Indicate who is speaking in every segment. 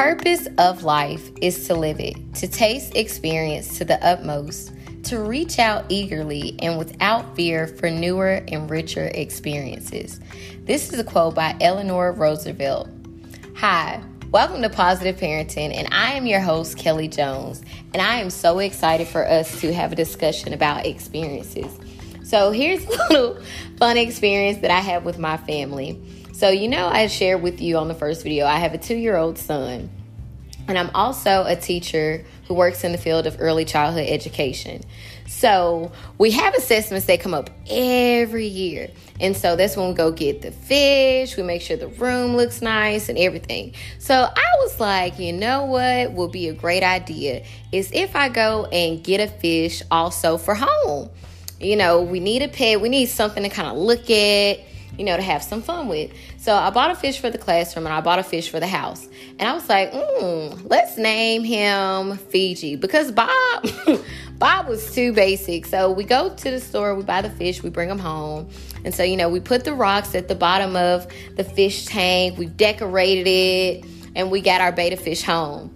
Speaker 1: purpose of life is to live it, to taste experience to the utmost, to reach out eagerly and without fear for newer and richer experiences. This is a quote by Eleanor Roosevelt. Hi, welcome to Positive Parenting, and I am your host, Kelly Jones, and I am so excited for us to have a discussion about experiences. So, here's a little fun experience that I have with my family. So, you know, I shared with you on the first video, I have a two year old son, and I'm also a teacher who works in the field of early childhood education. So, we have assessments that come up every year. And so that's when we go get the fish, we make sure the room looks nice and everything. So I was like, you know what would be a great idea is if I go and get a fish also for home. You know, we need a pet, we need something to kind of look at you know, to have some fun with. So I bought a fish for the classroom and I bought a fish for the house. And I was like, mm, let's name him Fiji because Bob, Bob was too basic. So we go to the store, we buy the fish, we bring them home. And so, you know, we put the rocks at the bottom of the fish tank, we decorated it, and we got our betta fish home.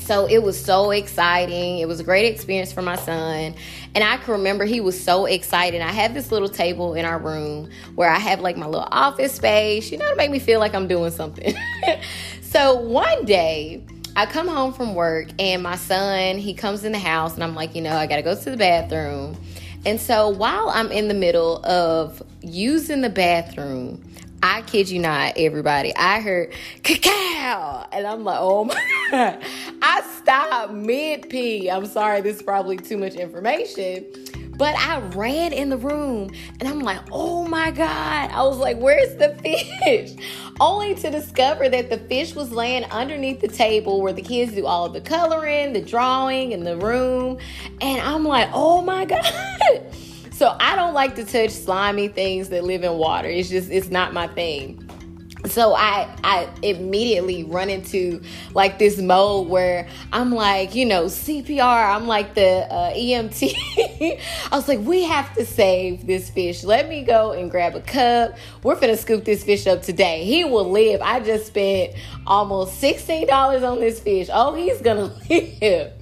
Speaker 1: So it was so exciting. It was a great experience for my son. And I can remember he was so excited. I have this little table in our room where I have like my little office space, you know, to make me feel like I'm doing something. so one day, I come home from work and my son, he comes in the house and I'm like, you know, I got to go to the bathroom. And so while I'm in the middle of using the bathroom, I kid you not, everybody. I heard cacao, and I'm like, oh my god! I stopped mid pee. I'm sorry, this is probably too much information, but I ran in the room, and I'm like, oh my god! I was like, where's the fish? Only to discover that the fish was laying underneath the table where the kids do all the coloring, the drawing, in the room, and I'm like, oh my god! So I don't like to touch slimy things that live in water. It's just it's not my thing. So I I immediately run into like this mode where I'm like, you know, CPR, I'm like the uh, EMT. I was like, we have to save this fish. Let me go and grab a cup. We're gonna scoop this fish up today. He will live. I just spent almost $16 on this fish. Oh, he's gonna live.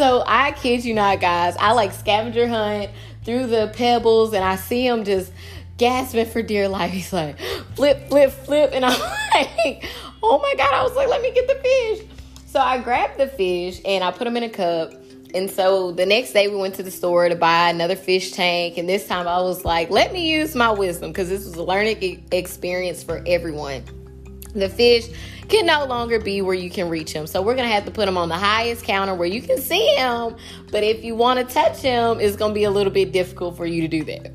Speaker 1: So I kid you not, guys. I like scavenger hunt through the pebbles and I see him just gasping for dear life. He's like, flip, flip, flip. And I'm like, oh my God. I was like, let me get the fish. So I grabbed the fish and I put them in a cup. And so the next day we went to the store to buy another fish tank. And this time I was like, let me use my wisdom because this was a learning experience for everyone. The fish can no longer be where you can reach him. So we're going to have to put him on the highest counter where you can see him. But if you want to touch him, it's going to be a little bit difficult for you to do that.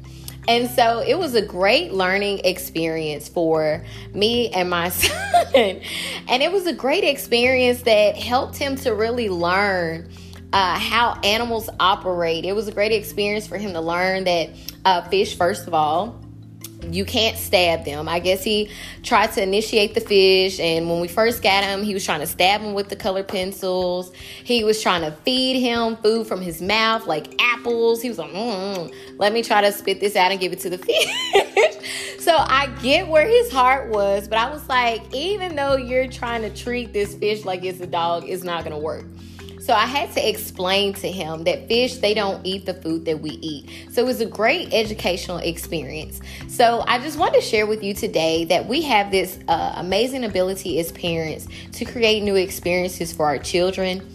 Speaker 1: And so it was a great learning experience for me and my son. and it was a great experience that helped him to really learn uh, how animals operate. It was a great experience for him to learn that uh, fish, first of all, you can't stab them. I guess he tried to initiate the fish, and when we first got him, he was trying to stab him with the color pencils. He was trying to feed him food from his mouth, like apples. He was like, mm, let me try to spit this out and give it to the fish. so I get where his heart was, but I was like, even though you're trying to treat this fish like it's a dog, it's not going to work. So I had to explain to him that fish, they don't eat the food that we eat. So it was a great educational experience. So I just want to share with you today that we have this uh, amazing ability as parents to create new experiences for our children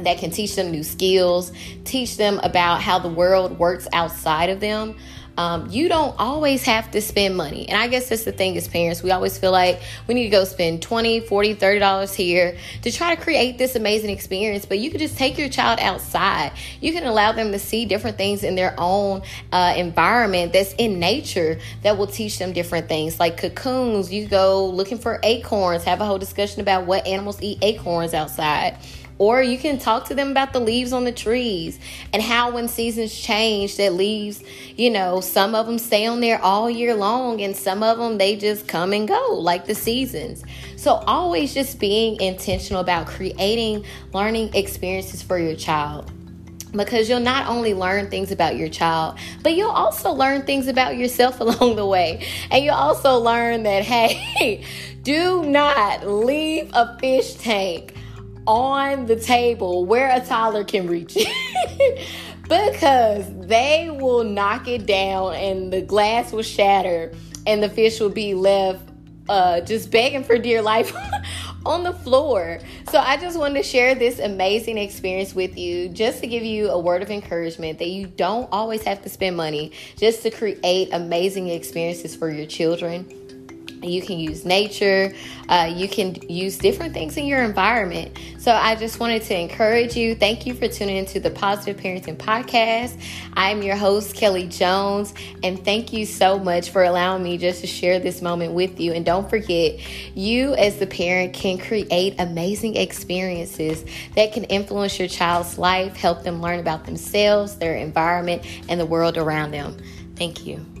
Speaker 1: that can teach them new skills, teach them about how the world works outside of them. Um, you don't always have to spend money. And I guess that's the thing as parents. We always feel like we need to go spend 20, 40, 30 dollars here to try to create this amazing experience. But you can just take your child outside. You can allow them to see different things in their own uh, environment that's in nature that will teach them different things. Like cocoons, you go looking for acorns, have a whole discussion about what animals eat acorns outside. Or you can talk to them about the leaves on the trees and how when seasons change, that leaves, you know, some of them stay on there all year long and some of them they just come and go like the seasons. So always just being intentional about creating learning experiences for your child. because you'll not only learn things about your child, but you'll also learn things about yourself along the way. And you'll also learn that, hey, do not leave a fish tank on the table where a toddler can reach it. because they will knock it down and the glass will shatter and the fish will be left uh, just begging for dear life on the floor. So I just wanted to share this amazing experience with you just to give you a word of encouragement that you don't always have to spend money just to create amazing experiences for your children. You can use nature, uh, you can use different things in your environment. So, I just wanted to encourage you. Thank you for tuning into the Positive Parenting Podcast. I'm your host, Kelly Jones, and thank you so much for allowing me just to share this moment with you. And don't forget, you as the parent can create amazing experiences that can influence your child's life, help them learn about themselves, their environment, and the world around them. Thank you.